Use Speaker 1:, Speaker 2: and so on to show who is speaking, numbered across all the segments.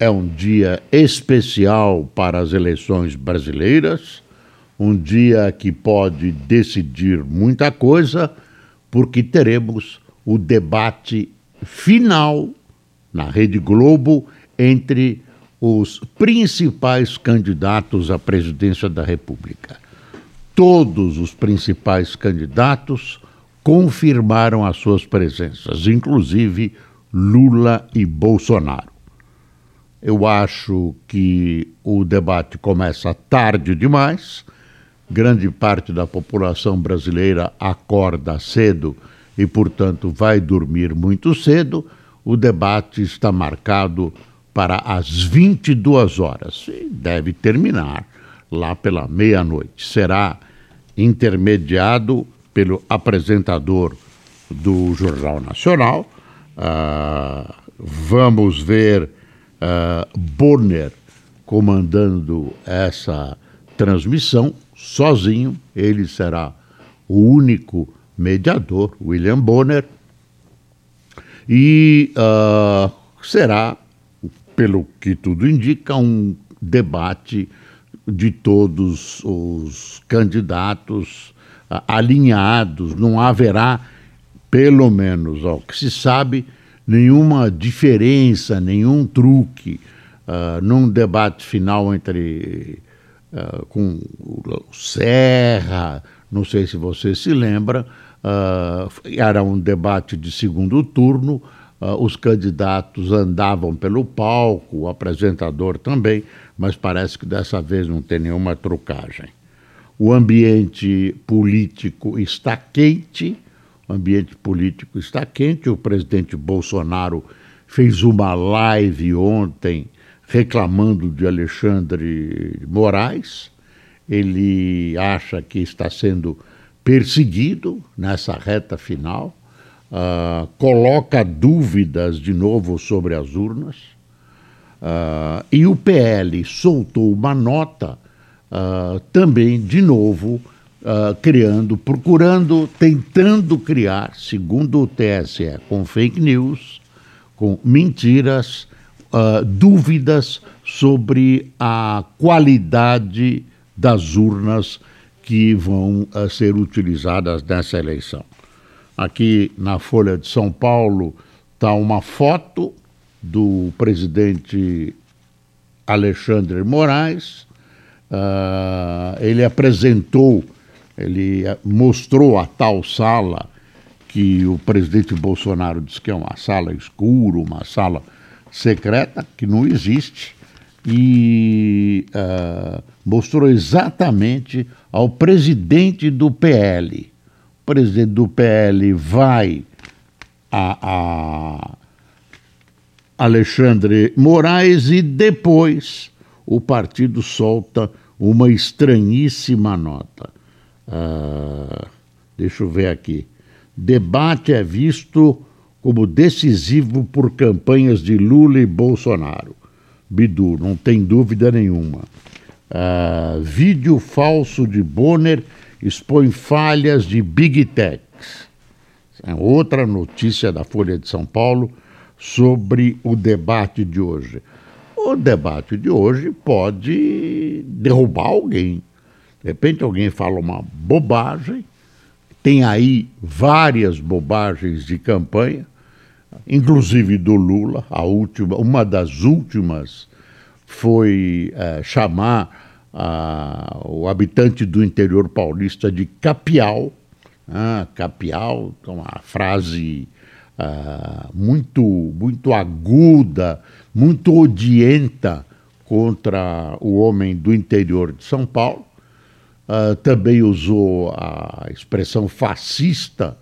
Speaker 1: é um dia especial para as eleições brasileiras, um dia que pode decidir muita coisa, porque teremos o debate final na Rede Globo entre os principais candidatos à presidência da República. Todos os principais candidatos confirmaram as suas presenças, inclusive Lula e Bolsonaro. Eu acho que o debate começa tarde demais. Grande parte da população brasileira acorda cedo e, portanto, vai dormir muito cedo. O debate está marcado para as 22 horas e deve terminar lá pela meia-noite. Será intermediado pelo apresentador do Jornal Nacional. Uh, vamos ver uh, Bonner comandando essa transmissão sozinho. Ele será o único mediador, William Bonner, e uh, será, pelo que tudo indica, um debate de todos os candidatos uh, alinhados. Não haverá, pelo menos ao que se sabe, nenhuma diferença, nenhum truque uh, num debate final entre uh, com o Serra, não sei se você se lembra, uh, era um debate de segundo turno, os candidatos andavam pelo palco, o apresentador também, mas parece que dessa vez não tem nenhuma trucagem. O ambiente político está quente, ambiente político está quente. O presidente Bolsonaro fez uma live ontem reclamando de Alexandre Moraes. Ele acha que está sendo perseguido nessa reta final, uh, coloca dúvidas de novo sobre as urnas. Uh, e o PL soltou uma nota uh, também, de novo, uh, criando, procurando, tentando criar, segundo o TSE, com fake news, com mentiras, uh, dúvidas sobre a qualidade das urnas que vão uh, ser utilizadas nessa eleição. Aqui na Folha de São Paulo está uma foto do presidente Alexandre Moraes. Uh, ele apresentou ele eh, mostrou a tal sala que o presidente Bolsonaro disse que é uma sala escura, uma sala secreta, que não existe, e uh, mostrou exatamente ao presidente do PL. O presidente do PL vai a, a Alexandre Moraes e depois o partido solta uma estranhíssima nota. Ah, deixa eu ver aqui. Debate é visto como decisivo por campanhas de Lula e Bolsonaro. Bidu, não tem dúvida nenhuma. Ah, vídeo falso de Bonner expõe falhas de Big Techs. É outra notícia da Folha de São Paulo sobre o debate de hoje. O debate de hoje pode derrubar alguém. De repente alguém fala uma bobagem, tem aí várias bobagens de campanha, inclusive do Lula, a última, uma das últimas foi é, chamar a, o habitante do interior paulista de capial, ah, capial, é uma frase ah, muito, muito aguda, muito odienta contra o homem do interior de São Paulo. Uh, também usou a expressão fascista,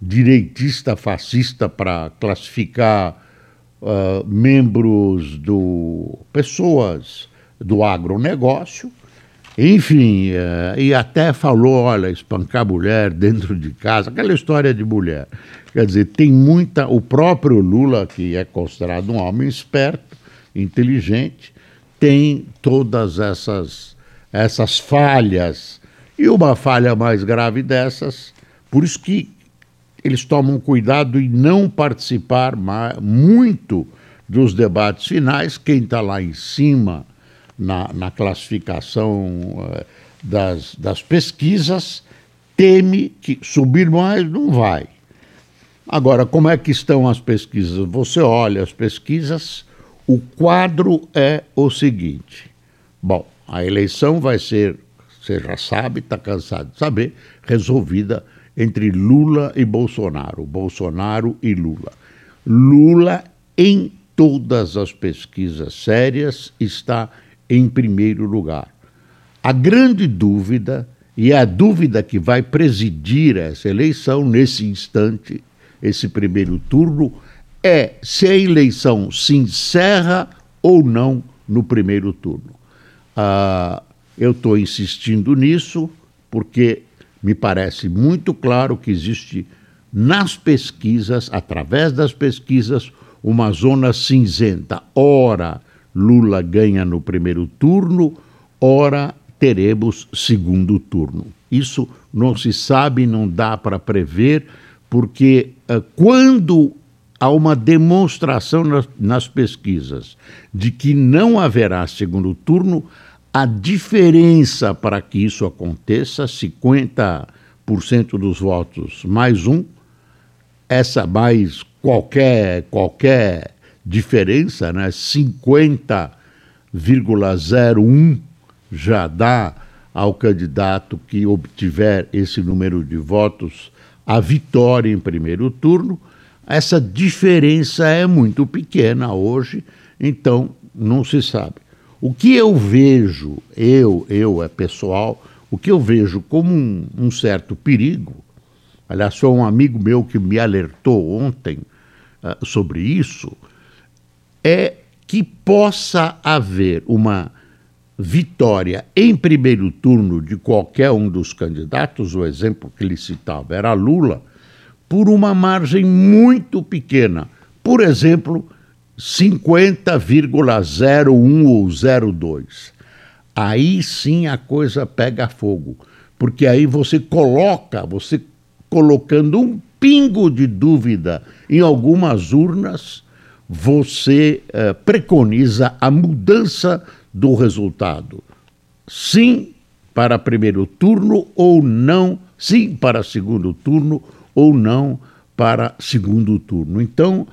Speaker 1: direitista fascista, para classificar uh, membros do. pessoas do agronegócio, enfim, uh, e até falou: olha, espancar mulher dentro de casa, aquela história de mulher. Quer dizer, tem muita. O próprio Lula, que é considerado um homem esperto, inteligente, tem todas essas, essas falhas. E uma falha mais grave dessas, por isso que eles tomam cuidado em não participar muito dos debates finais. Quem está lá em cima na, na classificação uh, das, das pesquisas teme que subir mais não vai. Agora, como é que estão as pesquisas? Você olha as pesquisas, o quadro é o seguinte. Bom, a eleição vai ser, você já sabe, está cansado de saber, resolvida entre Lula e Bolsonaro, Bolsonaro e Lula. Lula, em todas as pesquisas sérias, está em primeiro lugar. A grande dúvida, e é a dúvida que vai presidir essa eleição nesse instante, esse primeiro turno, é se a eleição se encerra ou não no primeiro turno. Ah, eu estou insistindo nisso porque me parece muito claro que existe nas pesquisas, através das pesquisas, uma zona cinzenta. Ora, Lula ganha no primeiro turno, ora, teremos segundo turno. Isso não se sabe, não dá para prever, porque uh, quando há uma demonstração nas, nas pesquisas de que não haverá segundo turno, a diferença para que isso aconteça, 50% dos votos mais um, essa mais qualquer, qualquer diferença, né? 50,01 já dá ao candidato que obtiver esse número de votos a vitória em primeiro turno. Essa diferença é muito pequena hoje, então não se sabe. O que eu vejo, eu, eu é pessoal, o que eu vejo como um, um certo perigo, aliás, foi um amigo meu que me alertou ontem uh, sobre isso, é que possa haver uma vitória em primeiro turno de qualquer um dos candidatos, o exemplo que ele citava era Lula, por uma margem muito pequena. Por exemplo, 50,01 ou 02. Aí sim a coisa pega fogo, porque aí você coloca, você colocando um pingo de dúvida em algumas urnas, você eh, preconiza a mudança do resultado. Sim para primeiro turno ou não, sim para segundo turno ou não para segundo turno. Então,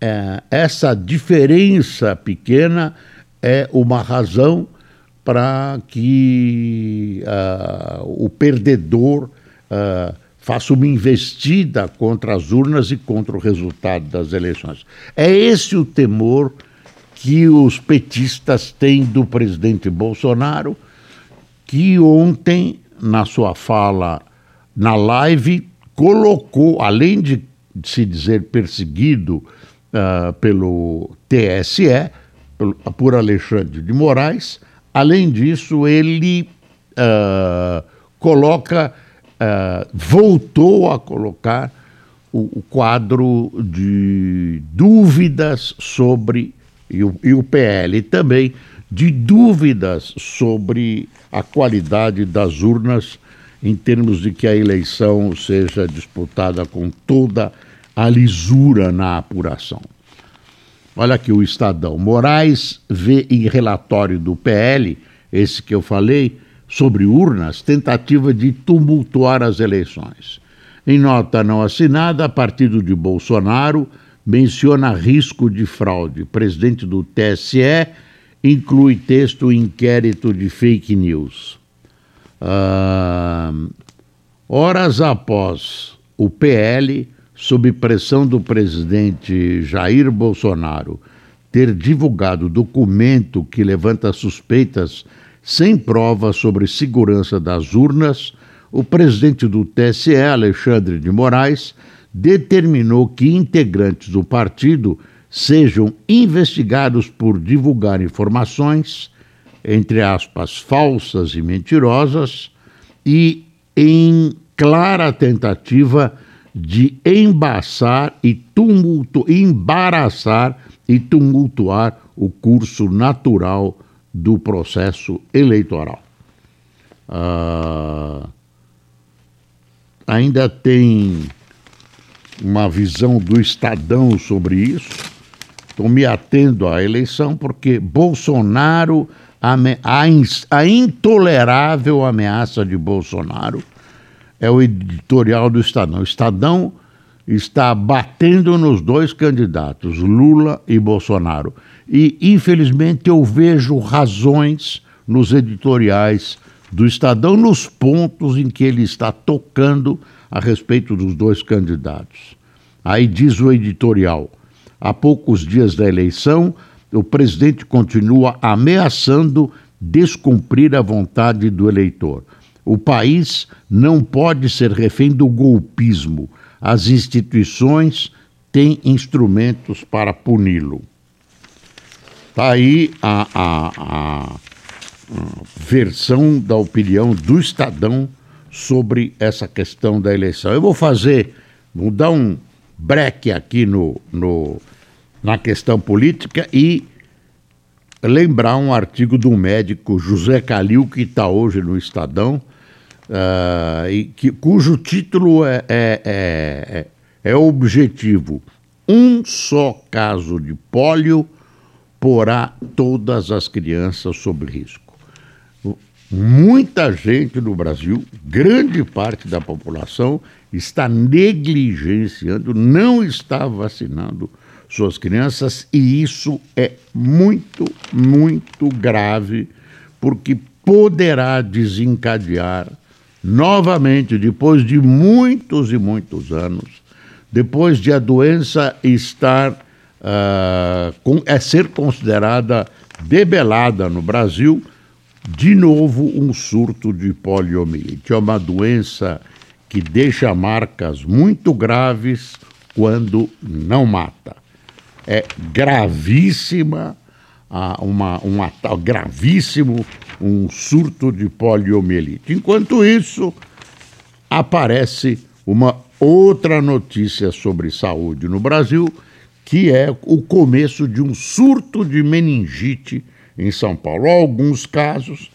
Speaker 1: é, essa diferença pequena é uma razão para que uh, o perdedor uh, faça uma investida contra as urnas e contra o resultado das eleições. É esse o temor que os petistas têm do presidente Bolsonaro, que ontem, na sua fala na live, colocou, além de se dizer perseguido uh, pelo TSE, por Alexandre de Moraes. Além disso, ele uh, coloca, uh, voltou a colocar o, o, quadro de dúvidas sobre, e o, e o PL também, de dúvidas sobre a qualidade das urnas em termos de que a eleição seja disputada com toda a lisura na apuração. Olha aqui o Estadão. Moraes vê em relatório do PL, esse que eu falei, sobre urnas, tentativa de tumultuar as eleições. Em nota não assinada, partido de Bolsonaro menciona risco de fraude. Presidente do TSE inclui texto inquérito de fake news. Ah, horas após o PL sob pressão do presidente Jair Bolsonaro, ter divulgado documento que levanta suspeitas sem prova sobre segurança das urnas, o presidente do TSE, Alexandre de Moraes, determinou que integrantes do partido sejam investigados por divulgar informações, entre aspas, falsas e mentirosas, e em clara tentativa de embaçar e tumulto, embaraçar e tumultuar o curso natural do processo eleitoral. Ah, ainda tem uma visão do Estadão sobre isso. Estou me atendo à eleição porque Bolsonaro, a, a intolerável ameaça de Bolsonaro é o editorial do Estadão. O Estadão está batendo nos dois candidatos, Lula e Bolsonaro. E, infelizmente, eu vejo razões nos editoriais do Estadão nos pontos em que ele está tocando a respeito dos dois candidatos. Aí diz o editorial: há poucos dias da eleição, o presidente continua ameaçando descumprir a vontade do eleitor. O país não pode ser refém do golpismo. As instituições têm instrumentos para puni-lo. Está aí a, a, a, versão da opinião do Estadão sobre essa questão da eleição. Eu vou fazer, vou dar um breque aqui no, no, na questão política e lembrar um artigo do médico José Calil, que está hoje no Estadão, uh, e que, cujo título é, é, é, é, objetivo. Um só caso de pólio porá todas as crianças sob risco. Muita gente no Brasil, grande parte da população, está negligenciando, não está vacinando suas crianças, e isso é muito, muito grave, porque poderá desencadear novamente, depois de muitos e muitos anos, depois de a doença estar uh, com, é ser considerada debelada no Brasil, de novo um surto de poliomielite. É uma doença que deixa marcas muito graves quando não mata. É gravíssima, uma, uma, gravíssimo um surto de poliomielite. Enquanto isso, aparece uma outra notícia sobre saúde no Brasil, que é o começo de um surto de meningite em São Paulo. Alguns casos,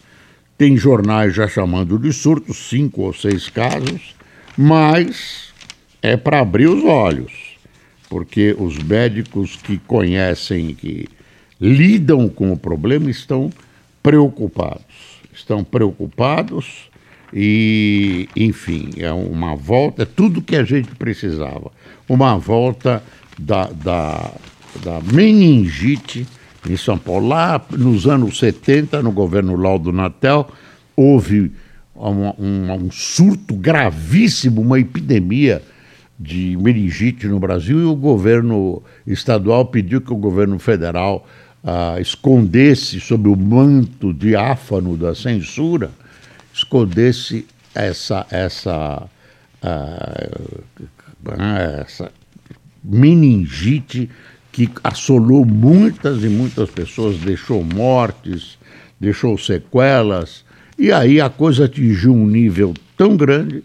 Speaker 1: tem jornais já chamando de surto, cinco ou seis casos, mas é para abrir os olhos, porque os médicos que conhecem, que lidam com o problema, estão preocupados. Estão preocupados e, enfim, é uma volta, é tudo que a gente precisava. Uma volta da, da, da meningite em São Paulo. Lá nos anos 70, no governo Laudo Natel, houve um, um, um surto gravíssimo, uma epidemia de meningite no Brasil e o governo estadual pediu que o governo federal ah, escondesse sob o manto diáfano da censura, escondesse essa, essa, ah, essa meningite que assolou muitas e muitas pessoas, deixou mortes, deixou sequelas, e aí a coisa atingiu um nível tão grande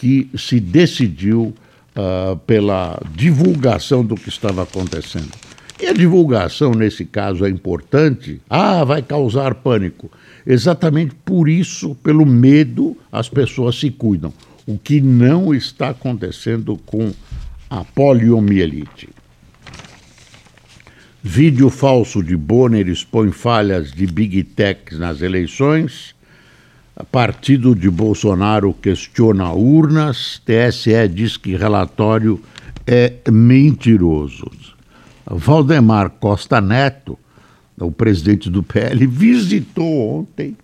Speaker 1: que se decidiu uh, pela divulgação do que estava acontecendo. E a divulgação, nesse caso, é importante. Ah, vai causar pânico. Exatamente por isso, pelo medo, as pessoas se cuidam. O que não está acontecendo com a poliomielite. Vídeo falso de Bonner expõe falhas de Big Tech nas eleições. Partido de Bolsonaro questiona urnas. TSE diz que relatório é mentiroso. Valdemar Costa Neto, o presidente do PL, visitou ontem,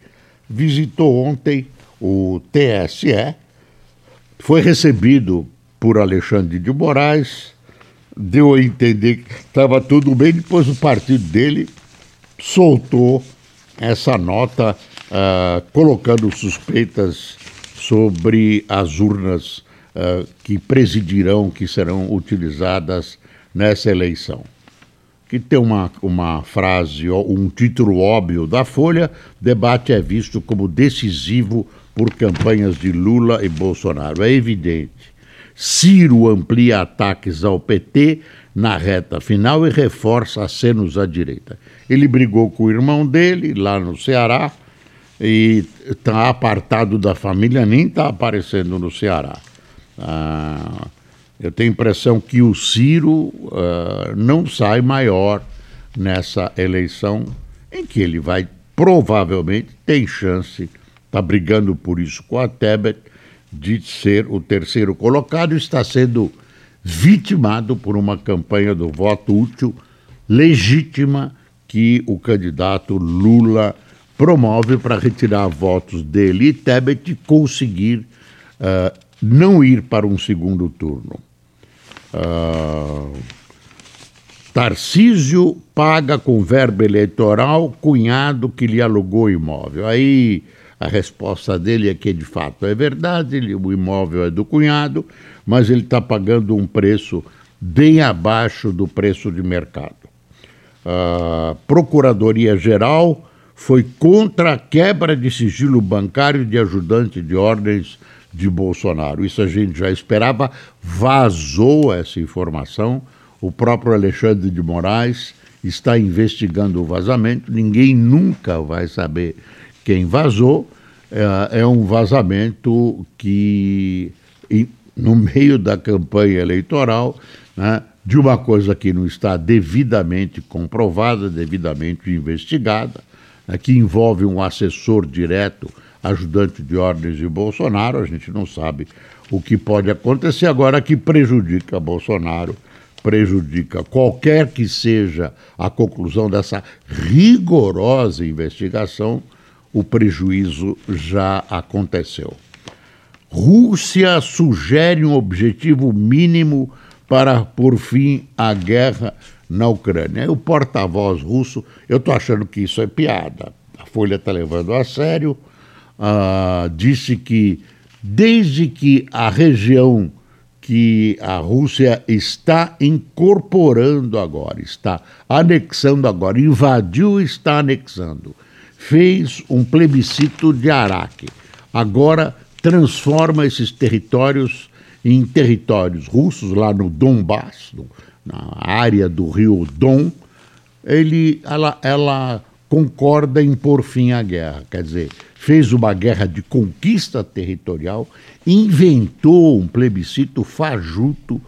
Speaker 1: visitou ontem o TSE, foi recebido por Alexandre de Moraes, deu a entender que estava tudo bem, depois o partido dele soltou essa nota uh, colocando suspeitas sobre as urnas uh, que presidirão, que serão utilizadas nessa eleição. que tem uma, uma frase, um título óbvio da Folha, debate é visto como decisivo por campanhas de Lula e Bolsonaro. É evidente. Ciro amplia ataques ao PT na reta final e reforça acenos à direita. Ele brigou com o irmão dele lá no Ceará e está apartado da família, nem está aparecendo no Ceará. Ah, eu tenho a impressão que o Ciro uh, não sai maior nessa eleição, em que ele vai provavelmente tem chance, está brigando por isso com a Tebet, de ser o terceiro colocado está sendo vitimado por uma campanha do voto útil legítima que o candidato Lula promove para retirar votos dele e Tebet conseguir uh, não ir para um segundo turno. Uh, Tarcísio paga com verba eleitoral cunhado que lhe alugou imóvel. Aí a resposta dele é que de fato é verdade, ele, o imóvel é do cunhado, mas ele está pagando um preço bem abaixo do preço de mercado. A Procuradoria-Geral foi contra a quebra de sigilo bancário de ajudante de ordens de Bolsonaro. Isso a gente já esperava, vazou essa informação. O próprio Alexandre de Moraes está investigando o vazamento, ninguém nunca vai saber quem vazou. É, é um vazamento que, no meio da campanha eleitoral, né, de uma coisa que não está devidamente comprovada, devidamente investigada, que envolve um assessor direto ajudante de ordens de Bolsonaro, a gente não sabe o que pode acontecer agora que prejudica Bolsonaro, prejudica qualquer que seja a conclusão dessa rigorosa investigação, o prejuízo já aconteceu. Rússia sugere um objetivo mínimo para por fim à guerra na Ucrânia. O porta-voz russo, eu estou achando que isso é piada. A Folha está levando a sério uh, disse que desde que a região que a Rússia está incorporando agora, está anexando agora, invadiu e está anexando, fez um plebiscito de Araque. Agora transforma esses territórios em territórios russos, lá no Donbass, na área do rio Don, ele, ela, ela concorda em pôr fim à guerra. Quer dizer, fez uma guerra de conquista territorial, inventou um plebiscito fajuto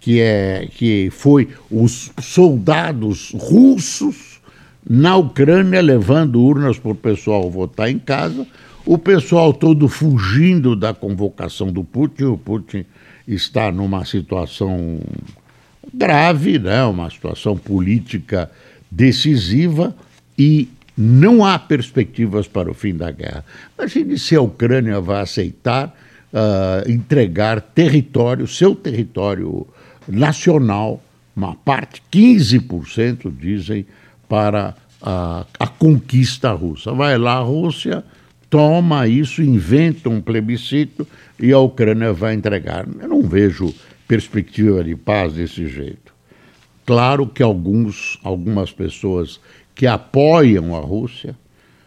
Speaker 1: que, é, que foi os soldados russos na Ucrânia levando urnas para o pessoal votar em casa, o pessoal todo fugindo da convocação do Putin. O Putin está numa situação grave, né? uma situação política decisiva e não há perspectivas para o fim da guerra. Imagine se a Ucrânia vai aceitar uh, entregar território, seu território nacional, uma parte, 15% dizem, para a, a conquista russa. Vai lá a Rússia, toma isso, inventa um plebiscito e a Ucrânia vai entregar. Eu não vejo perspectiva de paz desse jeito. Claro que alguns, algumas pessoas que apoiam a Rússia,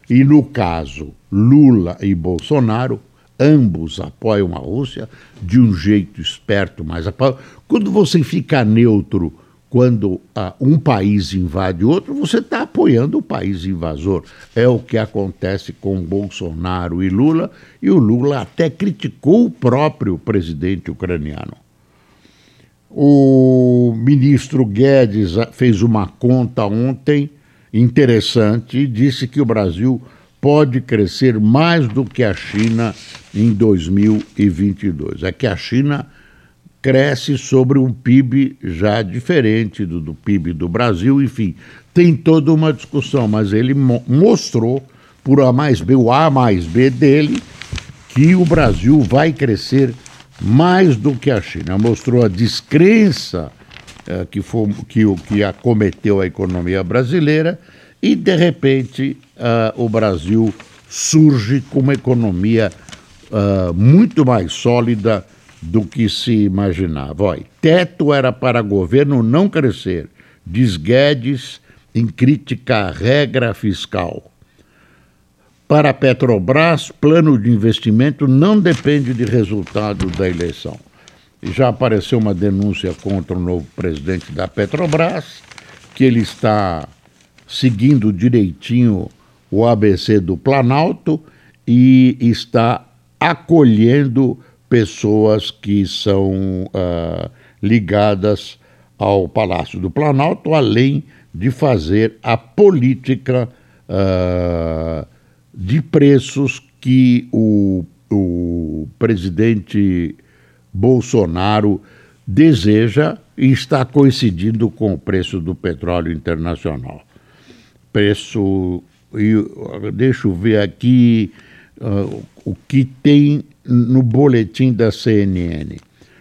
Speaker 1: e no caso Lula e Bolsonaro, ambos apoiam a Rússia de um jeito esperto, mas apoiam. Quando você fica neutro quando ah, um país invade outro, você está apoiando o país invasor. É o que acontece com Bolsonaro e Lula, e o Lula até criticou o próprio presidente ucraniano. O ministro Guedes fez uma conta ontem interessante e disse que o Brasil pode crescer mais do que a China em 2022. É que a China cresce sobre um PIB já diferente do, do PIB do Brasil, enfim, tem toda uma discussão, mas ele mo mostrou, por A mais B, o A mais B dele, que o Brasil vai crescer mais do que a China. Mostrou a descrença eh, que, foi, que, que acometeu a economia brasileira e, de repente, uh, o Brasil surge com uma economia uh, muito mais sólida do que se imaginava. Olha, teto era para governo não crescer, diz Guedes em crítica à regra fiscal. Para a Petrobras, plano de investimento não depende de resultado da eleição. Já apareceu uma denúncia contra o novo presidente da Petrobras, que ele está seguindo direitinho o ABC do Planalto e está acolhendo pessoas que são uh, ligadas ao Palácio do Planalto, além de fazer a política uh, de preços que o, o presidente Bolsonaro deseja e está coincidindo com o preço do petróleo internacional. Preço, eu, deixa eu ver aqui uh, o que tem no boletim da CNN.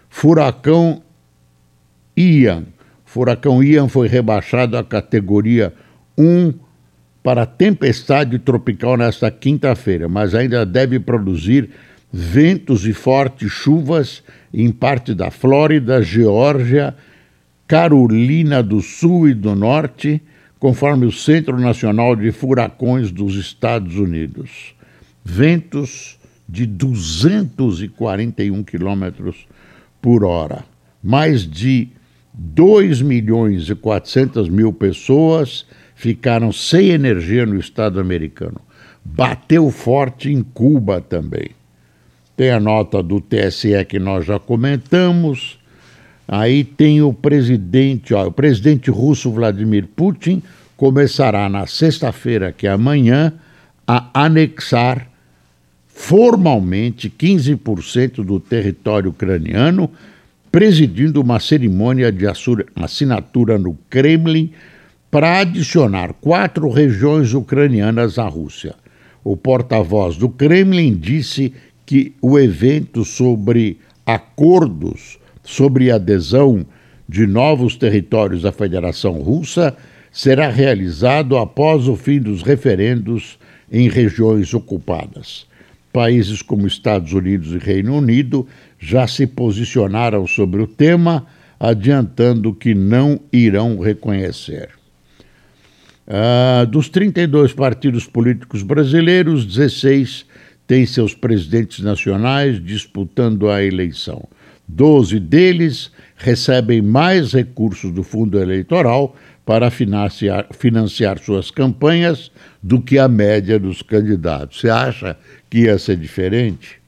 Speaker 1: Furacão Ian. Furacão Ian foi rebaixado à categoria 1 para tempestade tropical nesta quinta-feira, mas ainda deve produzir ventos e fortes chuvas em parte da Flórida, Geórgia, Carolina do Sul e do Norte, conforme o Centro Nacional de Furacões dos Estados Unidos. Ventos de 241 quilômetros por hora. Mais de 2 milhões e 400 mil pessoas ficaram sem energia no estado americano. Bateu forte em Cuba também. Tem a nota do TSE que nós já comentamos. Aí tem o presidente, ó, o presidente russo Vladimir Putin começará na sexta-feira, que é amanhã, a anexar formalmente 15% do território ucraniano presidindo uma cerimônia de assinatura no Kremlin para adicionar quatro regiões ucranianas à Rússia. O porta-voz do Kremlin disse que o evento sobre acordos sobre adesão de novos territórios à Federação Russa será realizado após o fim dos referendos em regiões ocupadas. Países como Estados Unidos e Reino Unido já se posicionaram sobre o tema, adiantando que não irão reconhecer. Ah, dos 32 partidos políticos brasileiros, 16 têm seus presidentes nacionais disputando a eleição. Doze deles recebem mais recursos do fundo eleitoral para financiar, financiar suas campanhas do que a média dos candidatos. Você acha que ia ser diferente?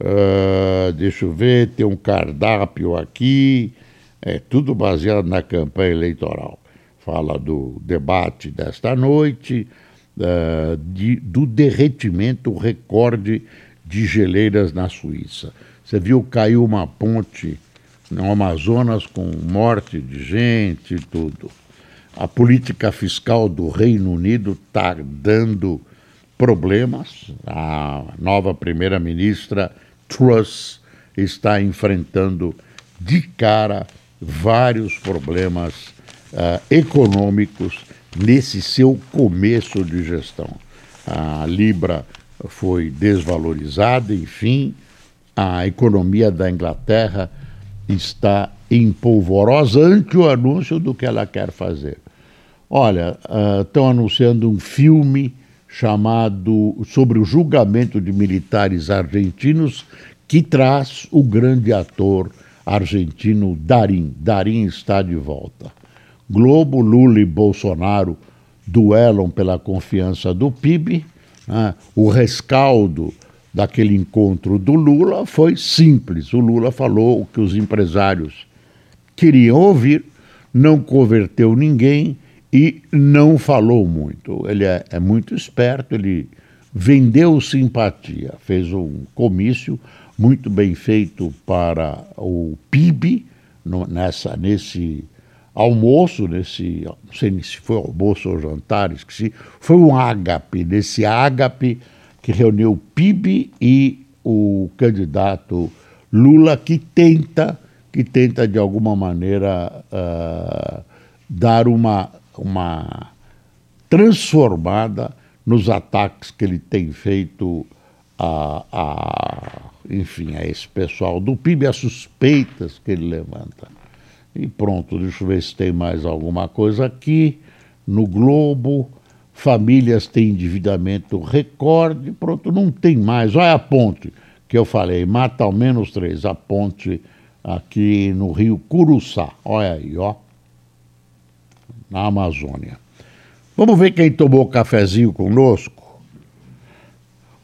Speaker 1: Uh, deixa eu ver, tem um cardápio aqui, é tudo baseado na campanha eleitoral. Fala do debate desta noite, uh, de, do derretimento recorde de geleiras na Suíça. Você viu, caiu uma ponte no Amazonas com morte de gente e tudo. A política fiscal do Reino Unido está dando problemas. A nova primeira-ministra Truss está enfrentando de cara vários problemas uh, econômicos nesse seu começo de gestão. A Libra foi desvalorizada, enfim, a economia da Inglaterra está em polvorosa ante o anúncio do que ela quer fazer. Olha, estão uh, anunciando um filme chamado sobre o julgamento de militares argentinos que traz o grande ator argentino Darim. Darim está de volta. Globo, Lula e Bolsonaro duelam pela confiança do PIB. Né? O rescaldo daquele encontro do Lula foi simples. O Lula falou o que os empresários queriam ouvir, não converteu ninguém e não falou muito. Ele é, é muito esperto, ele vendeu simpatia, fez um comício muito bem feito para o PIB no, nessa, nesse almoço, nesse, não sei se foi almoço ou jantar, esqueci, foi um ágape, nesse ágape que reuniu o PIB e o candidato Lula que tenta, que tenta de alguma maneira uh, dar uma uma transformada nos ataques que ele tem feito a, a, enfim, a esse pessoal do PIB, as suspeitas que ele levanta. E pronto, deixa eu ver se tem mais alguma coisa aqui. No Globo, famílias têm endividamento recorde. Pronto, não tem mais. Olha a ponte que eu falei, mata ao menos três. A ponte aqui no rio Curuçá. Olha aí, ó. Na Amazônia. Vamos ver quem tomou cafezinho conosco?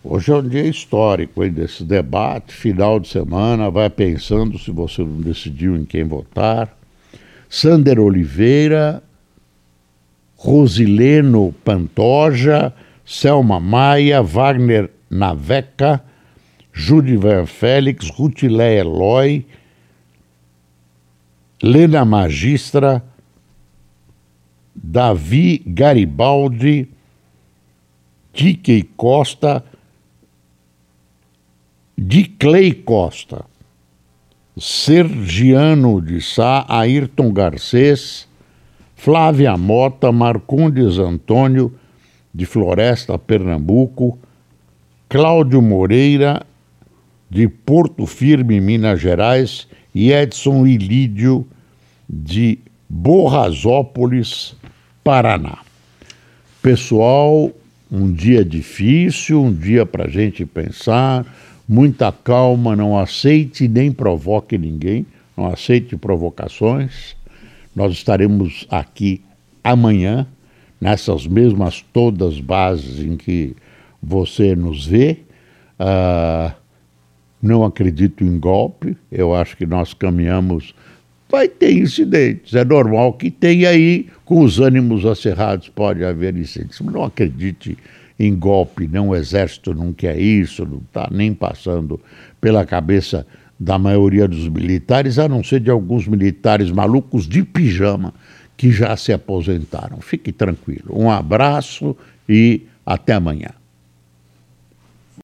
Speaker 1: Hoje é um dia histórico hein, desse debate, final de semana, vai pensando se você não decidiu em quem votar. Sander Oliveira, Rosileno Pantoja, Selma Maia, Wagner Naveca, Judivan Félix, Rutilé Eloy, Lena Magistra, Davi Garibaldi, Dickey Costa, Diclei Costa. Sergiano de Sá, Ayrton Garcês, Flávia Mota, Marcondes Antônio, de Floresta, Pernambuco, Cláudio Moreira, de Porto Firme, Minas Gerais, e Edson Ilídio, de Borrasópolis, Paraná. Pessoal, um dia difícil, um dia para a gente pensar, muita calma, não aceite nem provoque ninguém, não aceite provocações. Nós estaremos aqui amanhã, nessas mesmas todas bases em que você nos vê. Uh, não acredito em golpe, eu acho que nós caminhamos. Vai ter incidentes, é normal que tenha aí, com os ânimos acerrados, pode haver incidentes. Não acredite em golpe, não, o exército não quer isso, não está nem passando pela cabeça da maioria dos militares, a não ser de alguns militares malucos de pijama que já se aposentaram. Fique tranquilo. Um abraço e até amanhã.